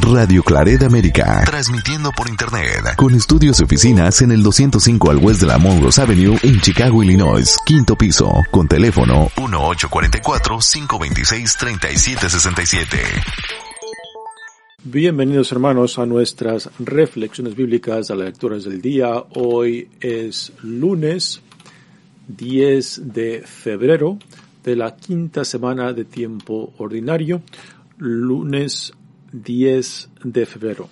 Radio Claret América. Transmitiendo por Internet. Con estudios y oficinas en el 205 al West de la Monroe Avenue en Chicago, Illinois. Quinto piso. Con teléfono 1844-526-3767. Bienvenidos hermanos a nuestras reflexiones bíblicas a las lecturas del día. Hoy es lunes 10 de febrero de la quinta semana de tiempo ordinario, lunes 10 de febrero.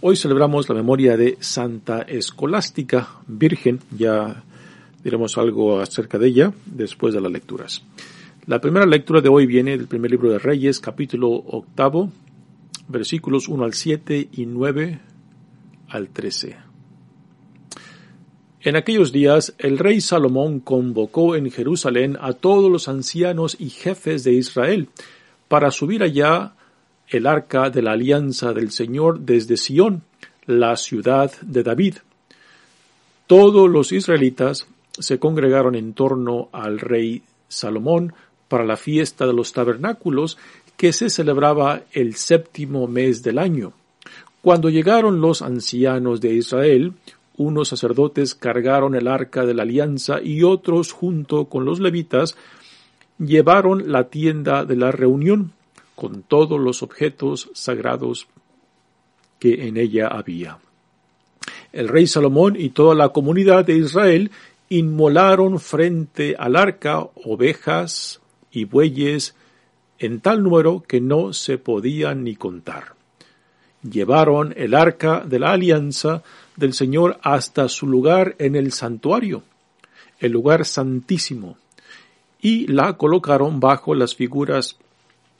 Hoy celebramos la memoria de Santa Escolástica, Virgen, ya diremos algo acerca de ella después de las lecturas. La primera lectura de hoy viene del primer libro de Reyes, capítulo octavo, versículos 1 al 7 y 9 al 13. En aquellos días el rey Salomón convocó en Jerusalén a todos los ancianos y jefes de Israel para subir allá el arca de la alianza del Señor desde Sión, la ciudad de David. Todos los israelitas se congregaron en torno al rey Salomón para la fiesta de los tabernáculos que se celebraba el séptimo mes del año. Cuando llegaron los ancianos de Israel, unos sacerdotes cargaron el arca de la alianza y otros, junto con los levitas, llevaron la tienda de la reunión con todos los objetos sagrados que en ella había. El rey Salomón y toda la comunidad de Israel inmolaron frente al arca ovejas y bueyes en tal número que no se podían ni contar. Llevaron el arca de la alianza del Señor hasta su lugar en el santuario, el lugar santísimo, y la colocaron bajo las figuras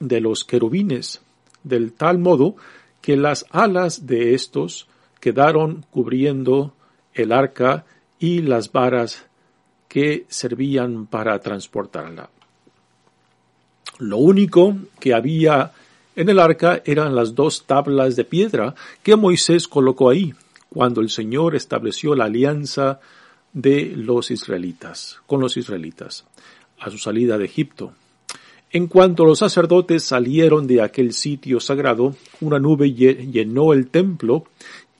de los querubines, del tal modo que las alas de estos quedaron cubriendo el arca y las varas que servían para transportarla. Lo único que había en el arca eran las dos tablas de piedra que Moisés colocó ahí, cuando el Señor estableció la alianza de los israelitas, con los israelitas, a su salida de Egipto. En cuanto los sacerdotes salieron de aquel sitio sagrado, una nube llenó el templo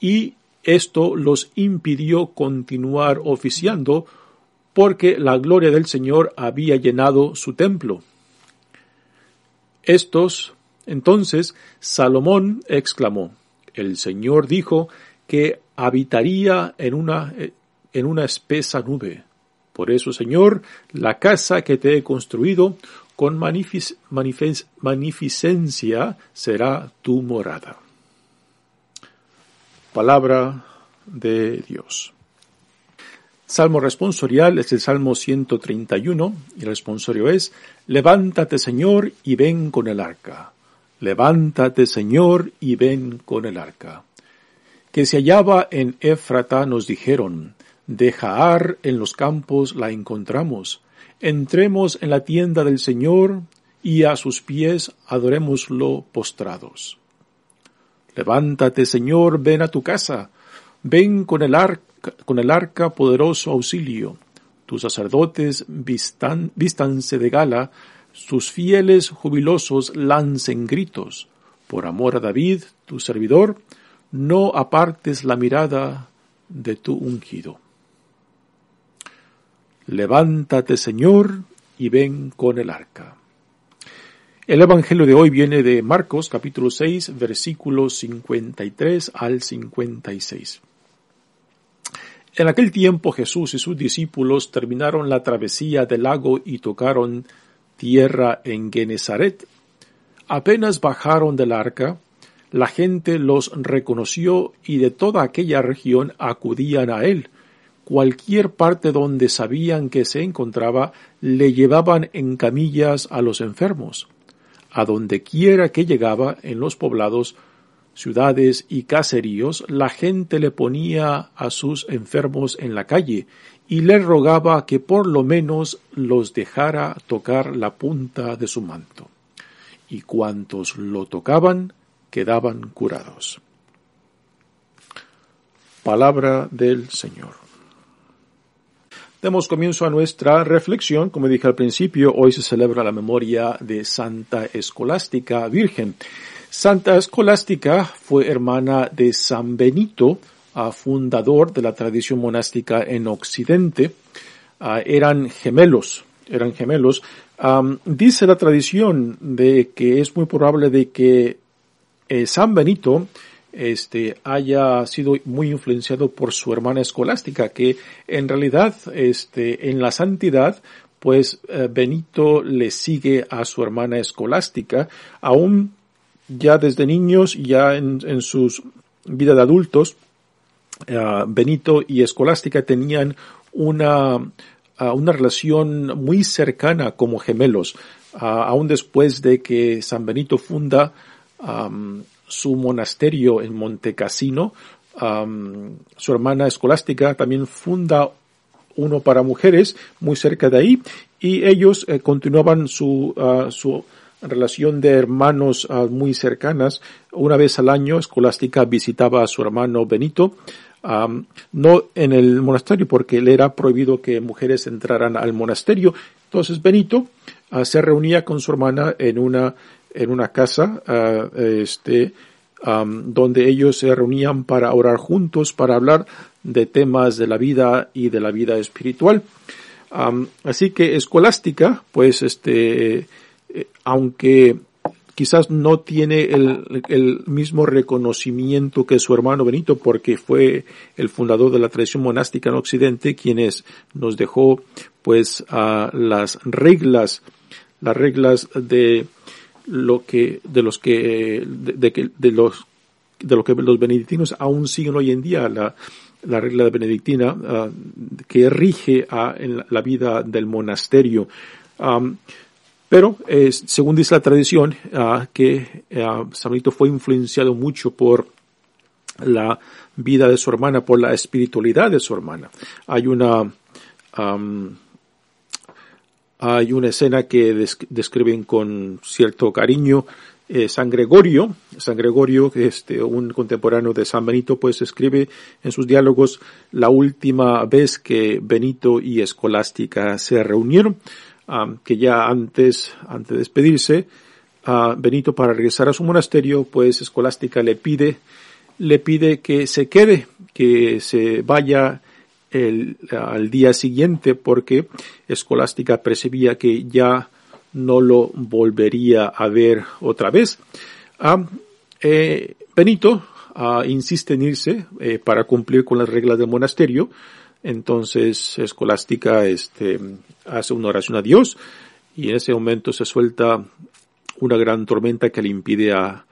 y esto los impidió continuar oficiando porque la gloria del Señor había llenado su templo. Estos, entonces, Salomón exclamó, el Señor dijo que habitaría en una, en una espesa nube. Por eso, Señor, la casa que te he construido con magnificencia será tu morada. Palabra de Dios. Salmo responsorial es el Salmo 131 y el responsorio es Levántate Señor y ven con el arca. Levántate Señor y ven con el arca que se hallaba en Éfrata nos dijeron, de Jaar en los campos la encontramos, entremos en la tienda del Señor y a sus pies adorémoslo postrados. Levántate, Señor, ven a tu casa, ven con el arca, poderoso auxilio. Tus sacerdotes vistan, de gala, sus fieles jubilosos lancen gritos. Por amor a David, tu servidor, no apartes la mirada de tu ungido. Levántate, Señor, y ven con el arca. El Evangelio de hoy viene de Marcos capítulo 6 versículos 53 al 56. En aquel tiempo Jesús y sus discípulos terminaron la travesía del lago y tocaron tierra en Genezaret. Apenas bajaron del arca, la gente los reconoció y de toda aquella región acudían a él. Cualquier parte donde sabían que se encontraba, le llevaban en camillas a los enfermos. A donde quiera que llegaba en los poblados, ciudades y caseríos, la gente le ponía a sus enfermos en la calle y le rogaba que por lo menos los dejara tocar la punta de su manto. Y cuantos lo tocaban, quedaban curados. Palabra del Señor. Demos comienzo a nuestra reflexión. Como dije al principio, hoy se celebra la memoria de Santa Escolástica Virgen. Santa Escolástica fue hermana de San Benito, fundador de la tradición monástica en Occidente. Ah, eran gemelos, eran gemelos. dice la tradición de que es muy probable de que eh, San Benito este, haya sido muy influenciado por su hermana escolástica, que en realidad, este, en la santidad, pues eh, Benito le sigue a su hermana escolástica, aún ya desde niños, ya en, en sus vida de adultos, eh, Benito y escolástica tenían una, una relación muy cercana como gemelos, aún después de que San Benito funda su monasterio en Montecassino, su hermana escolástica también funda uno para mujeres muy cerca de ahí y ellos eh, continuaban su, ah, su relación de hermanos ah, muy cercanas. Una vez al año Escolástica visitaba a su hermano Benito, no en el monasterio porque le era prohibido que mujeres entraran al monasterio. Entonces Benito ah, se reunía con su hermana en una en una casa, uh, este, donde ellos se reunían para orar juntos, para hablar de temas de la vida y de la vida espiritual. Así que escolástica, pues este, eh, aunque quizás no tiene el, mismo reconocimiento que su hermano Benito porque fue el fundador de la tradición monástica en Occidente, quienes nos dejó pues las reglas, las reglas de lo que, de los que, de, de los, de lo que los benedictinos aún siguen hoy en día, la, la regla benedictina uh, que rige a, en la, vida del monasterio. Pero, según dice la tradición, uh, que uh, San Benito fue influenciado mucho por la vida de su hermana, por la espiritualidad de su hermana. Hay una, um, hay una escena que describen con cierto cariño eh, San Gregorio, San Gregorio, este, un contemporáneo de San Benito, pues escribe en sus diálogos la última vez que Benito y Escolástica se reunieron, que ya antes, antes de despedirse, a Benito para regresar a su monasterio, pues Escolástica le pide, le pide que se quede, que se vaya el, al día siguiente porque Escolástica percibía que ya no lo volvería a ver otra vez. Ah, eh, Benito ah, insiste en irse eh, para cumplir con las reglas del monasterio. Entonces Escolástica este, hace una oración a Dios y en ese momento se suelta una gran tormenta que le impide a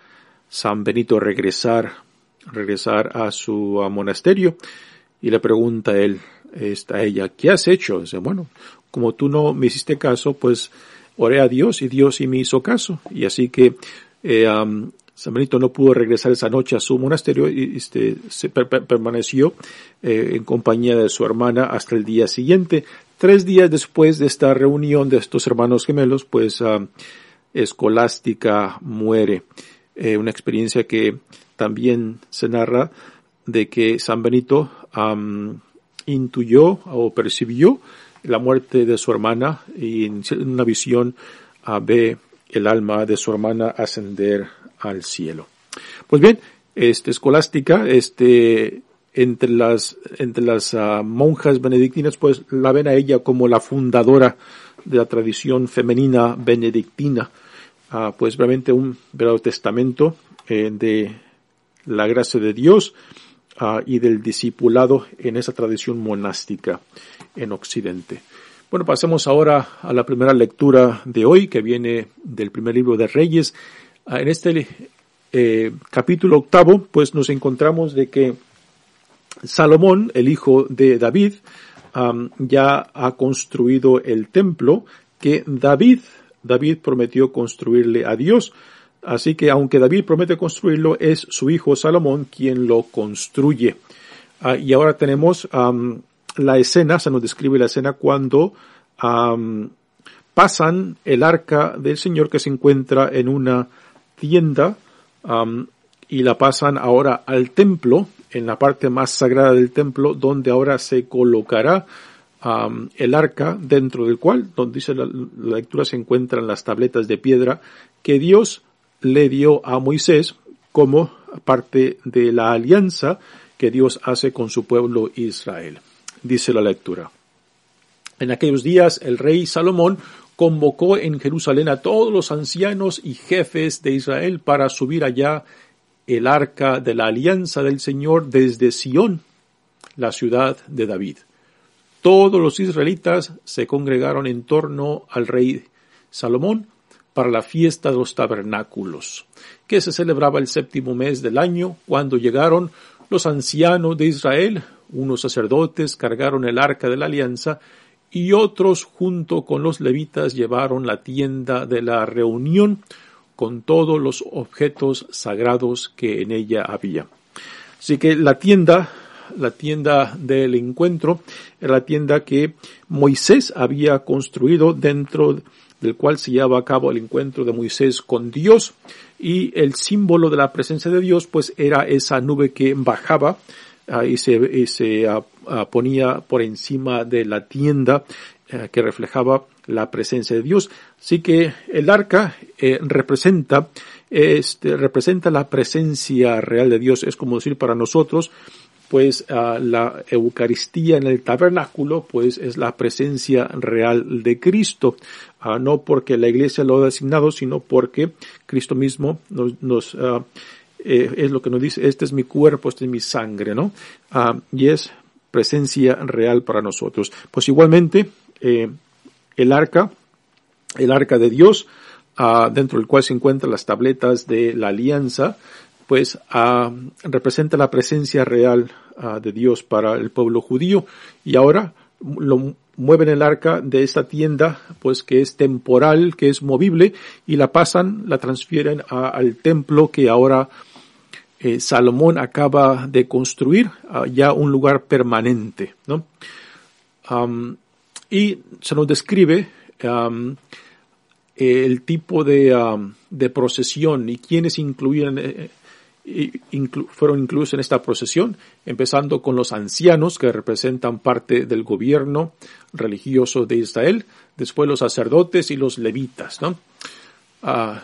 San Benito regresar, regresar a su monasterio y le pregunta a él, a ella, ¿qué has hecho? Dice, bueno, como tú no me hiciste caso, pues oré a Dios y Dios sí me hizo caso. Y así que eh, San Benito no pudo regresar esa noche a su monasterio y este, permaneció eh, en compañía de su hermana hasta el día siguiente. Tres días después de esta reunión de estos hermanos gemelos, pues Escolástica muere. Eh, una experiencia que también se narra de que San Benito intuyó o percibió la muerte de su hermana y en una visión ve el alma de su hermana ascender al cielo. Pues bien, este escolástica, este entre las entre las ah, monjas benedictinas, pues la ven a ella como la fundadora de la tradición femenina benedictina, ah, pues realmente un verdadero testamento eh, de la gracia de Dios Ah, y del discipulado en esa tradición monástica en Occidente. Bueno, pasemos ahora a la primera lectura de hoy, que viene del primer libro de Reyes. Ah, en este eh, capítulo octavo, pues nos encontramos de que Salomón, el hijo de David, ya ha construido el templo que David, David prometió construirle a Dios. Así que aunque David promete construirlo, es su hijo Salomón quien lo construye. Ah, y ahora tenemos la escena, se nos describe la escena cuando pasan el arca del Señor que se encuentra en una tienda y la pasan ahora al templo, en la parte más sagrada del templo, donde ahora se colocará el arca dentro del cual, donde dice la, la lectura, se encuentran las tabletas de piedra que Dios le dio a Moisés como parte de la alianza que Dios hace con su pueblo Israel. Dice la lectura. En aquellos días el rey Salomón convocó en Jerusalén a todos los ancianos y jefes de Israel para subir allá el arca de la alianza del Señor desde Sión, la ciudad de David. Todos los israelitas se congregaron en torno al rey Salomón para la fiesta de los tabernáculos, que se celebraba el séptimo mes del año, cuando llegaron los ancianos de Israel, unos sacerdotes cargaron el arca de la alianza, y otros junto con los levitas llevaron la tienda de la reunión con todos los objetos sagrados que en ella había. Así que la tienda, la tienda del encuentro, era la tienda que Moisés había construido dentro del cual se llevaba a cabo el encuentro de Moisés con Dios y el símbolo de la presencia de Dios pues era esa nube que bajaba uh, y se, se uh, ponía por encima de la tienda uh, que reflejaba la presencia de Dios. Así que el arca eh, representa este, representa la presencia real de Dios. Es como decir para nosotros pues uh, la Eucaristía en el tabernáculo, pues es la presencia real de Cristo, uh, no porque la Iglesia lo ha designado, sino porque Cristo mismo nos, uh, eh, es lo que nos dice, este es mi cuerpo, este es mi sangre, ¿no? y es presencia real para nosotros. Pues igualmente, eh, el arca, el arca de Dios, dentro del cual se encuentran las tabletas de la alianza, pues representa la presencia real de Dios para el pueblo judío y ahora lo mueven el arca de esta tienda, pues que es temporal, que es movible, y la pasan, la transfieren al templo que ahora eh, Salomón acaba de construir, ya un lugar permanente, ¿no? y se nos describe el tipo de, de procesión y quienes incluían fueron incluidos en esta procesión, empezando con los ancianos que representan parte del gobierno religioso de Israel, después los sacerdotes y los levitas, ¿no? Ah,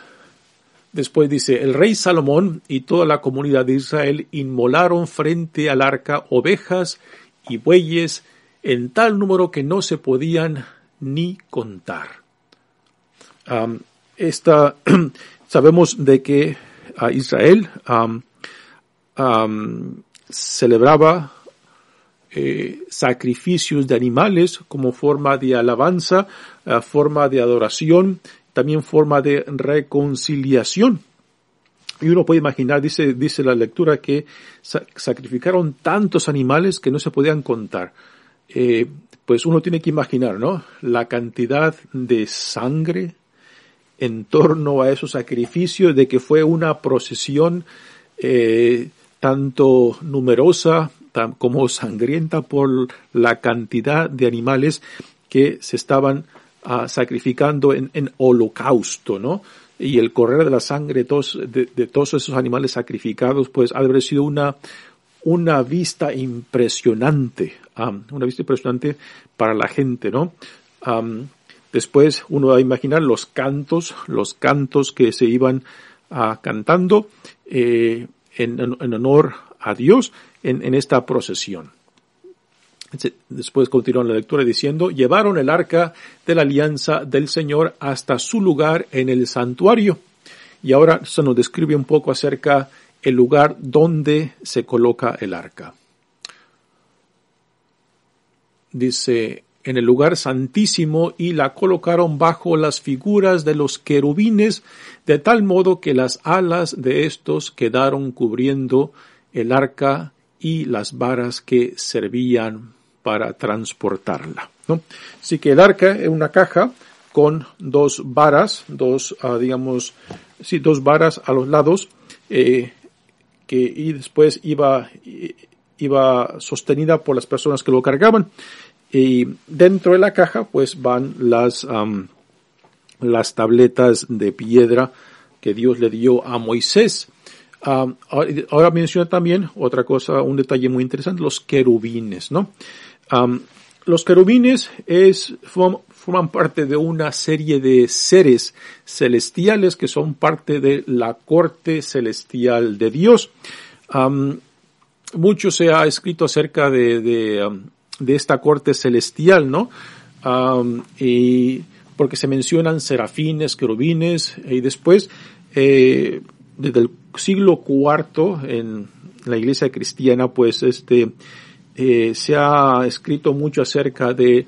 después dice, el rey Salomón y toda la comunidad de Israel inmolaron frente al arca ovejas y bueyes en tal número que no se podían ni contar. esta, sabemos de que a Israel celebraba eh, sacrificios de animales como forma de alabanza, eh, forma de adoración, también forma de reconciliación. Y uno puede imaginar, dice, dice la lectura, que sacrificaron tantos animales que no se podían contar. Eh, pues uno tiene que imaginar, ¿no? La cantidad de sangre, en torno a esos sacrificios, de que fue una procesión eh, tanto numerosa como sangrienta por la cantidad de animales que se estaban ah, sacrificando en, holocausto, ¿no? Y el correr de la sangre de todos, esos animales sacrificados, pues ha de haber sido una, una vista impresionante, una vista impresionante para la gente, ¿no? Después uno va a imaginar los cantos, los cantos que se iban ah, cantando eh, en, honor a Dios en, esta procesión. Después continúa la lectura diciendo, llevaron el arca de la alianza del Señor hasta su lugar en el santuario. Y ahora se nos describe un poco acerca el lugar donde se coloca el arca. Dice, en el lugar santísimo y la colocaron bajo las figuras de los querubines, de tal modo que las alas de estos quedaron cubriendo el arca y las varas que servían para transportarla. Así que el arca es una caja con dos varas, dos, ah, digamos, sí, dos varas a los lados, eh, que y después iba, iba sostenida por las personas que lo cargaban. Y dentro de la caja pues van las, las tabletas de piedra que Dios le dio a Moisés. ahora menciona también otra cosa, un detalle muy interesante, los querubines, ¿no? los querubines es, forman parte de una serie de seres celestiales que son parte de la corte celestial de Dios. mucho se ha escrito acerca de, de, esta corte celestial, ¿no? y porque se mencionan serafines, querubines, y después, eh, desde el siglo IV en la iglesia cristiana, pues este, eh, se ha escrito mucho acerca de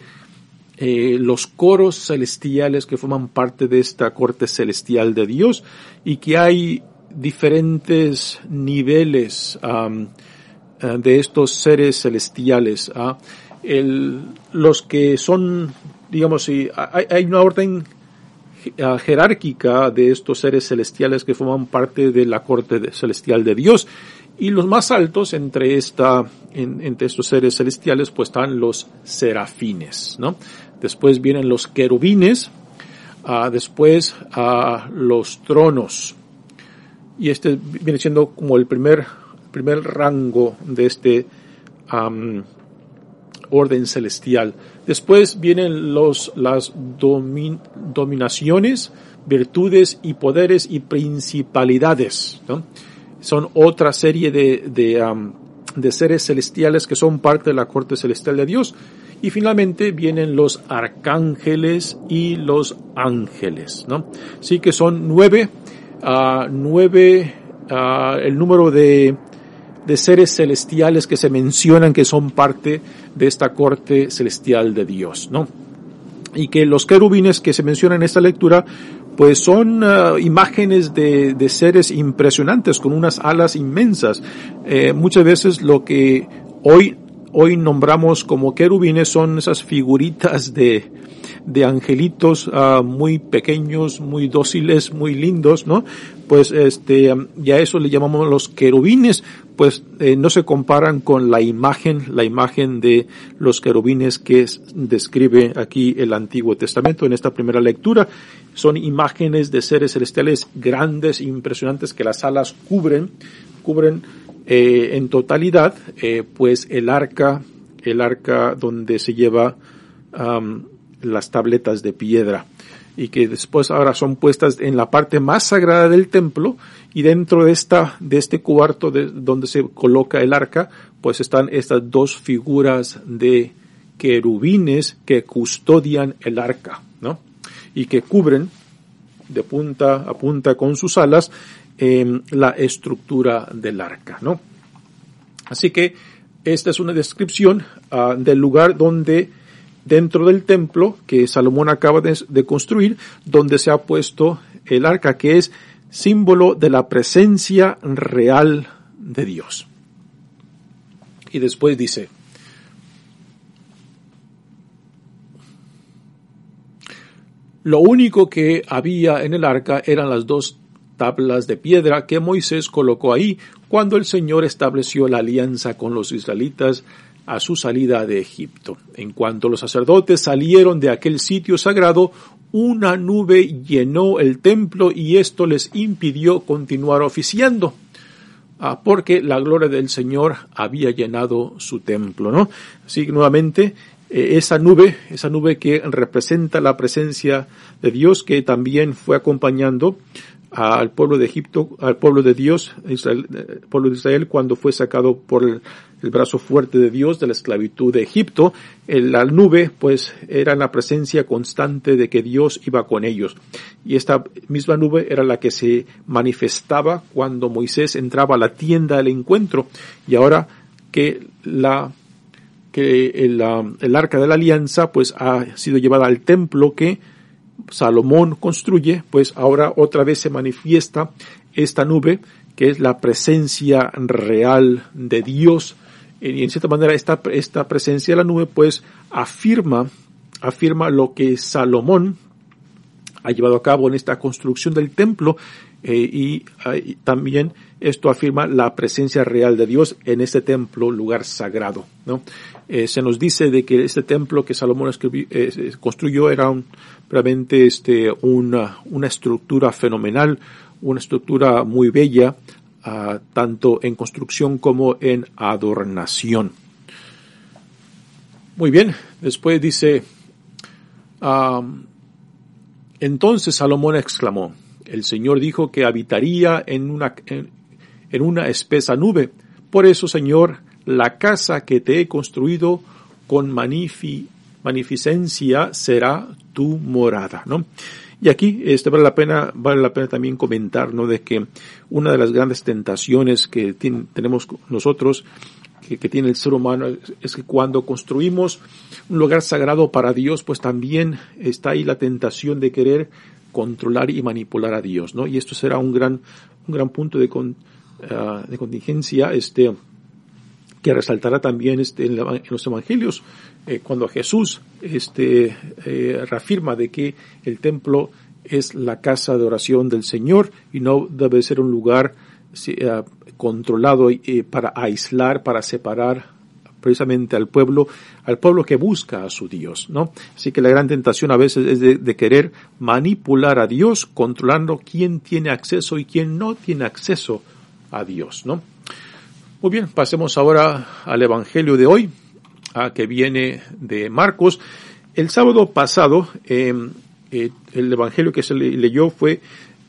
eh, los coros celestiales que forman parte de esta corte celestial de Dios y que hay diferentes niveles de estos seres celestiales. ¿ah? los que son, digamos, hay, una orden jerárquica de estos seres celestiales que forman parte de la corte celestial de Dios y los más altos entre esta, entre estos seres celestiales, pues están los serafines, ¿no? Después vienen los querubines, uh, después los tronos. Y este viene siendo como el primer, primer rango de este orden celestial. Después vienen los, las dominaciones, virtudes y poderes y principalidades, ¿no? son otra serie de, de, seres celestiales que son parte de la corte celestial de Dios. Y finalmente vienen los arcángeles y los ángeles, ¿no? Sí que son nueve, uh, nueve, uh, el número de, de seres celestiales que se mencionan que son parte de esta corte celestial de Dios, ¿no? Y que los querubines que se mencionan en esta lectura pues son uh, imágenes de, de, seres impresionantes con unas alas inmensas. Eh, muchas veces lo que hoy, hoy nombramos como querubines son esas figuritas de, de angelitos uh, muy pequeños, muy dóciles, muy lindos, ¿no? Pues este, ya eso le llamamos los querubines, pues eh, no se comparan con la imagen, la imagen de los querubines que describe aquí el Antiguo Testamento en esta primera lectura. Son imágenes de seres celestiales grandes, impresionantes que las alas cubren, cubren eh, en totalidad, eh, pues el arca, el arca donde se lleva las tabletas de piedra y que después ahora son puestas en la parte más sagrada del templo y dentro de esta, de este cuarto de, donde se coloca el arca, pues están estas dos figuras de querubines que custodian el arca, ¿no? Y que cubren de punta a punta con sus alas la estructura del arca, ¿no? Así que esta es una descripción uh, del lugar donde dentro del templo que Salomón acaba de, construir, donde se ha puesto el arca, que es símbolo de la presencia real de Dios. Y después dice, lo único que había en el arca eran las dos tablas de piedra que Moisés colocó ahí cuando el Señor estableció la alianza con los israelitas a su salida de Egipto. En cuanto los sacerdotes salieron de aquel sitio sagrado, una nube llenó el templo y esto les impidió continuar oficiando, ah, porque la gloria del Señor había llenado su templo, ¿no? Así que nuevamente eh, esa nube, esa nube que representa la presencia de Dios que también fue acompañando al pueblo de Egipto, al pueblo de Dios, el pueblo de Israel cuando fue sacado por el, brazo fuerte de Dios de la esclavitud de Egipto. la nube pues era la presencia constante de que Dios iba con ellos. Y esta misma nube era la que se manifestaba cuando Moisés entraba a la tienda del encuentro. Y ahora que la que el, el arca de la alianza pues ha sido llevada al templo que Salomón construye, pues ahora otra vez se manifiesta esta nube que es la presencia real de Dios. Y en cierta manera esta, esta presencia de la nube pues afirma, afirma lo que Salomón ha llevado a cabo en esta construcción del templo y, y, también esto afirma la presencia real de Dios en este templo, lugar sagrado. ¿no? Eh, se nos dice de que este templo que Salomón eh, construyó era realmente este, una, una estructura fenomenal, una estructura muy bella, uh, tanto en construcción como en adornación. Muy bien, después dice, entonces Salomón exclamó, el Señor dijo que habitaría en una, en una espesa nube. Por eso, Señor, la casa que te he construido con magnificencia será tu morada, ¿no? Y aquí este, vale la pena, vale la pena también comentar, ¿no? De que una de las grandes tentaciones que tenemos nosotros, que, que, tiene el ser humano, es que cuando construimos un lugar sagrado para Dios, pues también está ahí la tentación de querer controlar y manipular a Dios, ¿no? Y esto será un gran, un gran punto de, con, uh, de contingencia, este, que resaltará también este, en, la, en los evangelios, eh, cuando Jesús este, eh, reafirma de que el templo es la casa de oración del Señor y no debe ser un lugar eh, controlado eh, para aislar, para separar precisamente al pueblo, al pueblo que busca a su Dios, ¿no? Así que la gran tentación a veces es de, querer manipular a Dios, controlando quién tiene acceso y quién no tiene acceso a Dios, ¿no? Muy bien, pasemos ahora al Evangelio de hoy, a que viene de Marcos. El sábado pasado, eh, eh, el Evangelio que se leyó fue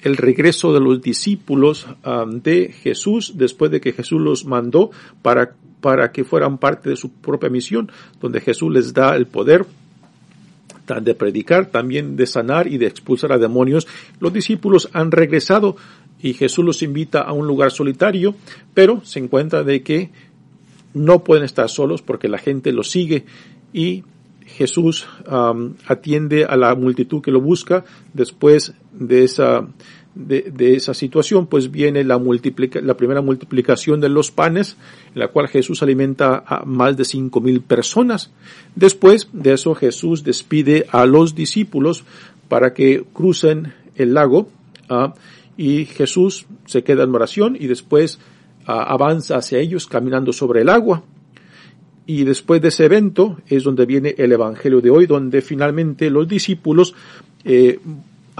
el regreso de los discípulos de Jesús después de que Jesús los mandó para, para que fueran parte de su propia misión, donde Jesús les da el poder de predicar, también de sanar y de expulsar a demonios. Los discípulos han regresado y Jesús los invita a un lugar solitario, pero se encuentra de que no pueden estar solos porque la gente los sigue y Jesús um, atiende a la multitud que lo busca después de esa de, esa situación, pues viene la, multiplica, la primera multiplicación de los panes, en la cual Jesús alimenta a más de cinco mil personas. Después de eso Jesús despide a los discípulos para que crucen el lago uh, y Jesús se queda en oración y después uh, avanza hacia ellos caminando sobre el agua. Y después de ese evento es donde viene el Evangelio de hoy, donde finalmente los discípulos eh,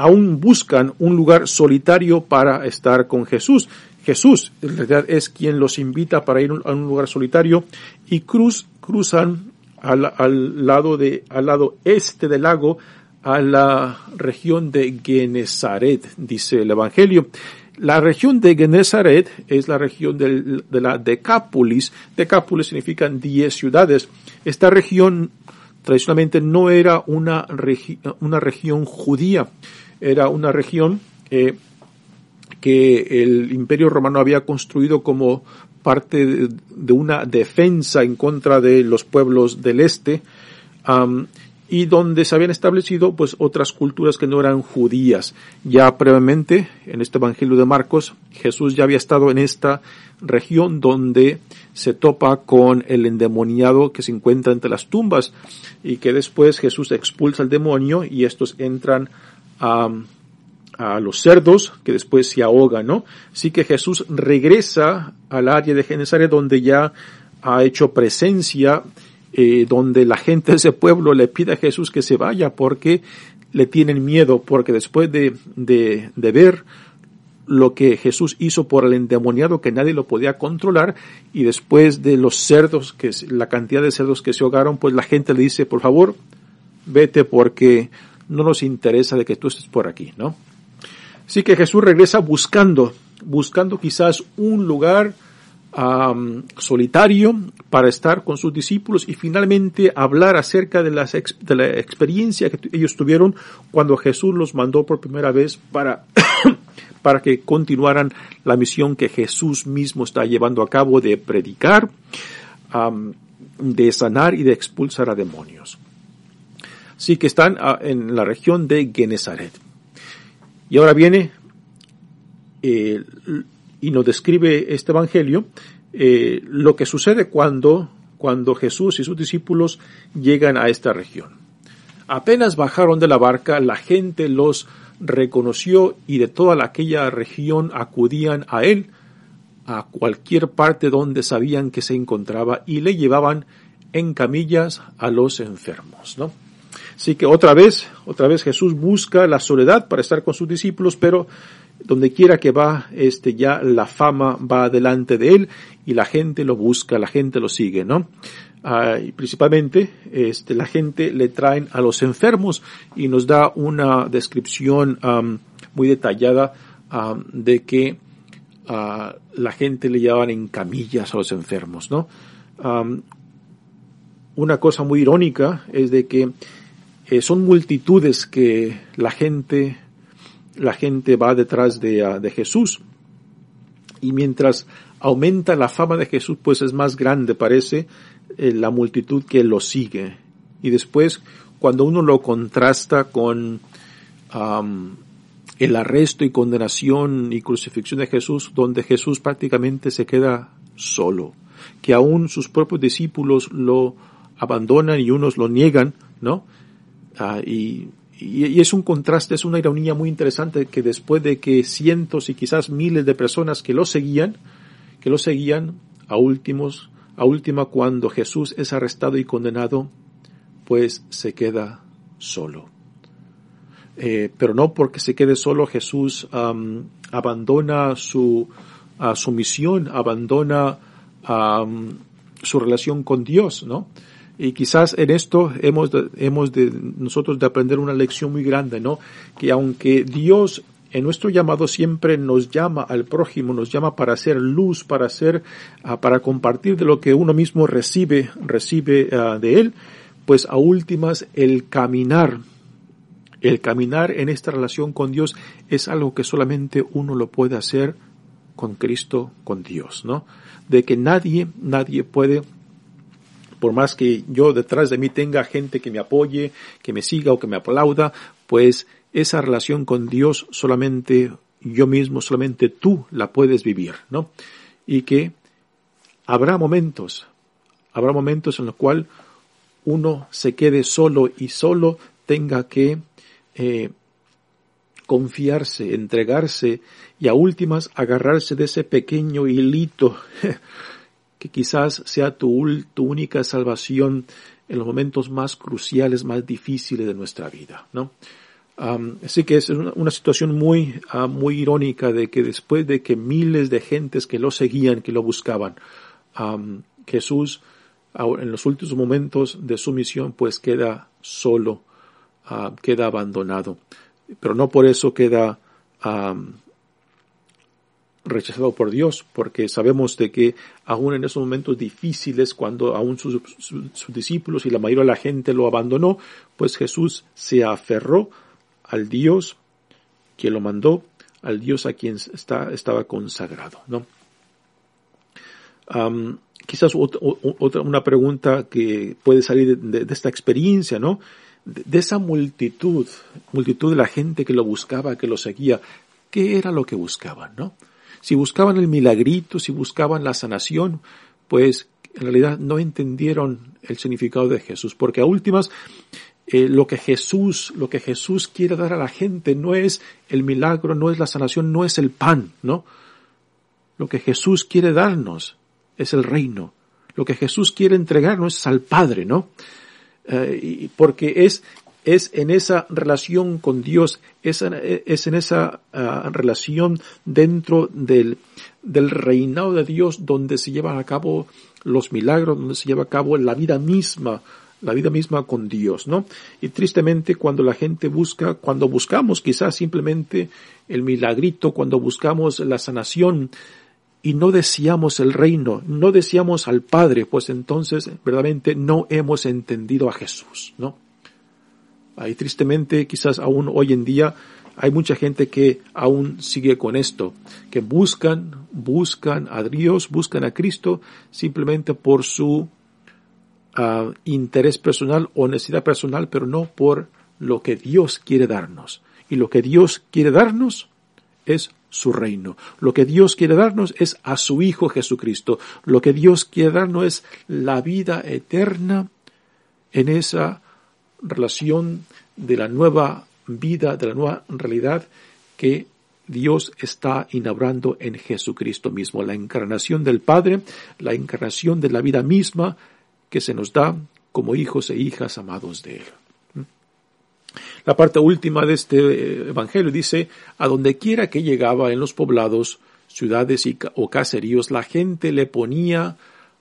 aún buscan un lugar solitario para estar con Jesús. Jesús en realidad es quien los invita para ir a un lugar solitario y cruz, cruzan al, al, lado de, al lado este del lago a la región de Genezaret, dice el Evangelio. La región de Genezaret es la región de la Decápolis. Decápolis significan diez ciudades. Esta región tradicionalmente no era una, una región judía, era una región eh, que el Imperio Romano había construido como parte de, una defensa en contra de los pueblos del este. Y donde se habían establecido pues otras culturas que no eran judías. Ya previamente, en este Evangelio de Marcos, Jesús ya había estado en esta región donde se topa con el endemoniado que se encuentra entre las tumbas y que después Jesús expulsa al demonio y estos entran a, a los cerdos que después se ahogan, ¿no? Así que Jesús regresa al área de Genesaret donde ya ha hecho presencia eh, donde la gente de ese pueblo le pide a Jesús que se vaya porque le tienen miedo, porque después de, de, de ver lo que Jesús hizo por el endemoniado que nadie lo podía controlar y después de los cerdos, que la cantidad de cerdos que se ahogaron, pues la gente le dice, por favor, vete porque no nos interesa de que tú estés por aquí, ¿no? Así que Jesús regresa buscando, buscando quizás un lugar solitario para estar con sus discípulos y finalmente hablar acerca de, las de la experiencia que ellos tuvieron cuando Jesús los mandó por primera vez para, para que continuaran la misión que Jesús mismo está llevando a cabo de predicar, de sanar y de expulsar a demonios. Así que están uh, en la región de Genezaret. Y ahora viene eh, y nos describe este Evangelio eh, lo que sucede cuando, cuando Jesús y sus discípulos llegan a esta región. Apenas bajaron de la barca, la gente los reconoció y de toda aquella región acudían a él, a cualquier parte donde sabían que se encontraba y le llevaban en camillas a los enfermos, ¿no? Así que otra vez, otra vez Jesús busca la soledad para estar con sus discípulos, pero donde quiera que va, este, ya la fama va delante de él y la gente lo busca, la gente lo sigue, ¿no? Ah, y principalmente, este, la gente le traen a los enfermos y nos da una descripción muy detallada de que uh, la gente le llevaban en camillas a los enfermos, ¿no? una cosa muy irónica es de que eh, son multitudes que la gente la gente va detrás de, ah, de Jesús. Y mientras aumenta la fama de Jesús, pues es más grande, parece, eh, la multitud que lo sigue. Y después, cuando uno lo contrasta con el arresto y condenación y crucifixión de Jesús, donde Jesús prácticamente se queda solo, que aún sus propios discípulos lo abandonan y unos lo niegan, ¿no? Ah, y y, es un contraste, es una ironía muy interesante que después de que cientos y quizás miles de personas que lo seguían, que lo seguían a últimos, a última cuando Jesús es arrestado y condenado, pues se queda solo. Eh, pero no porque se quede solo, Jesús abandona su, su misión, abandona su relación con Dios, ¿no? Y quizás en esto hemos de, hemos de nosotros de aprender una lección muy grande, ¿no? Que aunque Dios en nuestro llamado siempre nos llama al prójimo, nos llama para hacer luz, para hacer, ah, para compartir de lo que uno mismo recibe, recibe ah, de él, pues a últimas el caminar, el caminar en esta relación con Dios es algo que solamente uno lo puede hacer con Cristo, con Dios, ¿no? De que nadie, nadie puede por más que yo detrás de mí tenga gente que me apoye, que me siga o que me aplauda, pues esa relación con Dios solamente yo mismo, solamente tú la puedes vivir, ¿no? Y que habrá momentos, habrá momentos en los cuales uno se quede solo y solo tenga que eh, confiarse, entregarse y a últimas agarrarse de ese pequeño hilito que quizás sea tu, única salvación en los momentos más cruciales, más difíciles de nuestra vida, ¿no? así que es una, situación muy, ah, muy irónica de que después de que miles de gentes que lo seguían, que lo buscaban, Jesús en los últimos momentos de su misión pues queda solo, ah, queda abandonado. Pero no por eso queda rechazado por Dios, porque sabemos de que aún en esos momentos difíciles, cuando aún sus, discípulos y la mayoría de la gente lo abandonó, pues Jesús se aferró al Dios que lo mandó, al Dios a quien está, estaba consagrado, ¿no? quizás otra, una pregunta que puede salir de, esta experiencia, ¿no? De, de, esa multitud, multitud de la gente que lo buscaba, que lo seguía, ¿qué era lo que buscaban, no? Si buscaban el milagrito, si buscaban la sanación, pues en realidad no entendieron el significado de Jesús, porque a últimas eh, lo que Jesús, lo que Jesús quiere dar a la gente no es el milagro, no es la sanación, no es el pan, ¿no? Lo que Jesús quiere darnos es el reino. Lo que Jesús quiere entregarnos es al Padre, ¿no? Eh, porque es es en esa relación con Dios, es, es en esa ah, relación dentro del, del reinado de Dios donde se llevan a cabo los milagros, donde se lleva a cabo la vida misma, la vida misma con Dios, ¿no? Y tristemente cuando la gente busca, cuando buscamos quizás simplemente el milagrito, cuando buscamos la sanación, y no deseamos el reino, no deseamos al Padre, pues entonces verdaderamente no hemos entendido a Jesús, ¿no? Tristemente, quizás aún hoy en día, hay mucha gente que aún sigue con esto, que buscan, buscan a Dios, buscan a Cristo simplemente por su ah, interés personal o necesidad personal, pero no por lo que Dios quiere darnos. Y lo que Dios quiere darnos es su reino. Lo que Dios quiere darnos es a su Hijo Jesucristo. Lo que Dios quiere darnos es la vida eterna en esa relación de la nueva vida, de la nueva realidad que Dios está inaugurando en Jesucristo mismo, la encarnación del Padre, la encarnación de la vida misma que se nos da como hijos e hijas amados de Él. La parte última de este eh, evangelio dice, a donde quiera que llegaba en los poblados, ciudades y, o caseríos, la gente le ponía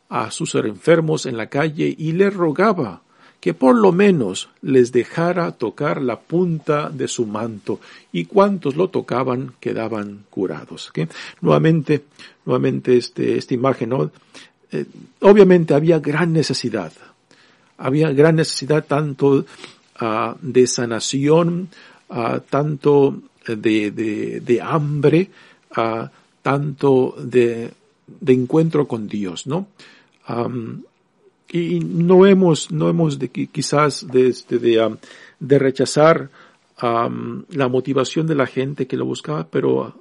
a sus enfermos en la calle y le rogaba que por lo menos les dejara tocar la punta de su manto, y cuantos lo tocaban quedaban curados. Nuevamente, nuevamente este, esta imagen, eh, obviamente había gran necesidad, había gran necesidad tanto ah, de sanación, uh, tanto de, de, hambre, uh, tanto de, encuentro con Dios, ¿no? Y no hemos, no hemos de, quizás de, este, de, de rechazar um, la motivación de la gente que lo buscaba, pero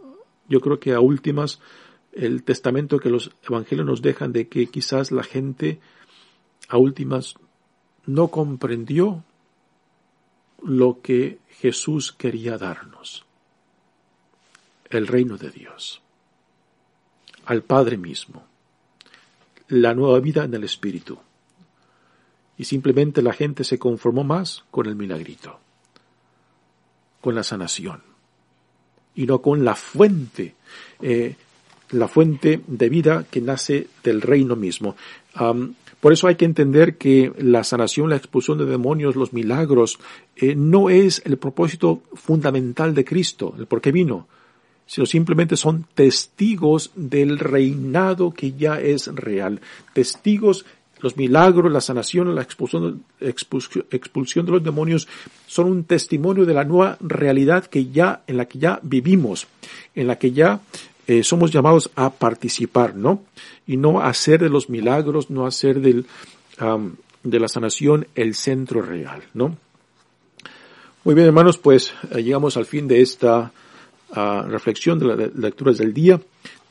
yo creo que a últimas el testamento que los evangelios nos dejan de que quizás la gente a últimas no comprendió lo que Jesús quería darnos. El reino de Dios. Al Padre mismo. La nueva vida en el Espíritu y simplemente la gente se conformó más con el milagrito, con la sanación, y no con la fuente, eh, la fuente de vida que nace del reino mismo. por eso hay que entender que la sanación, la expulsión de demonios, los milagros, eh, no es el propósito fundamental de Cristo, el por qué vino, sino simplemente son testigos del reinado que ya es real, testigos los milagros, la sanación, la expulsión, expulsión, de los demonios son un testimonio de la nueva realidad que ya, en la que ya vivimos, en la que ya eh, somos llamados a participar, ¿no? Y no hacer de los milagros, no hacer del, de la sanación el centro real, ¿no? Muy bien, hermanos, pues eh, llegamos al fin de esta ah, reflexión de las lecturas del día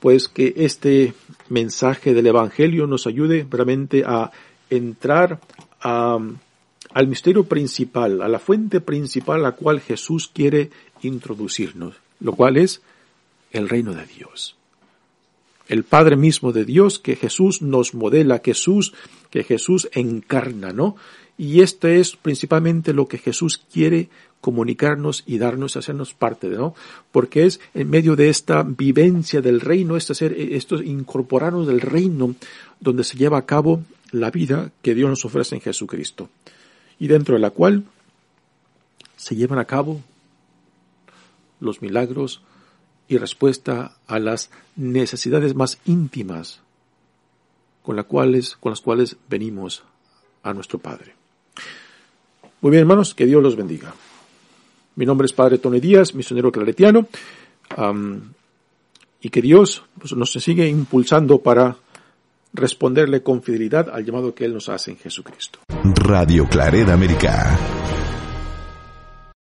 pues que este mensaje del Evangelio nos ayude realmente a entrar al misterio principal, a la fuente principal a la cual Jesús quiere introducirnos, lo cual es el reino de Dios. El Padre mismo de Dios que Jesús nos modela, Jesús, que Jesús encarna, ¿no? Y esto es principalmente lo que Jesús quiere comunicarnos y darnos, hacernos parte, ¿no? Porque es en medio de esta vivencia del reino, esto, ser, esto incorporarnos del reino, donde se lleva a cabo la vida que Dios nos ofrece en Jesucristo. Y dentro de la cual se llevan a cabo los milagros y respuesta a las necesidades más íntimas con, las cuales, con las cuales venimos a nuestro Padre. Muy bien, hermanos, que Dios los bendiga. Mi nombre es Padre Tony Díaz, misionero claretiano, y que Dios pues, nos sigue impulsando para responderle con fidelidad al llamado que Él nos hace en Jesucristo. Radio Clareda América.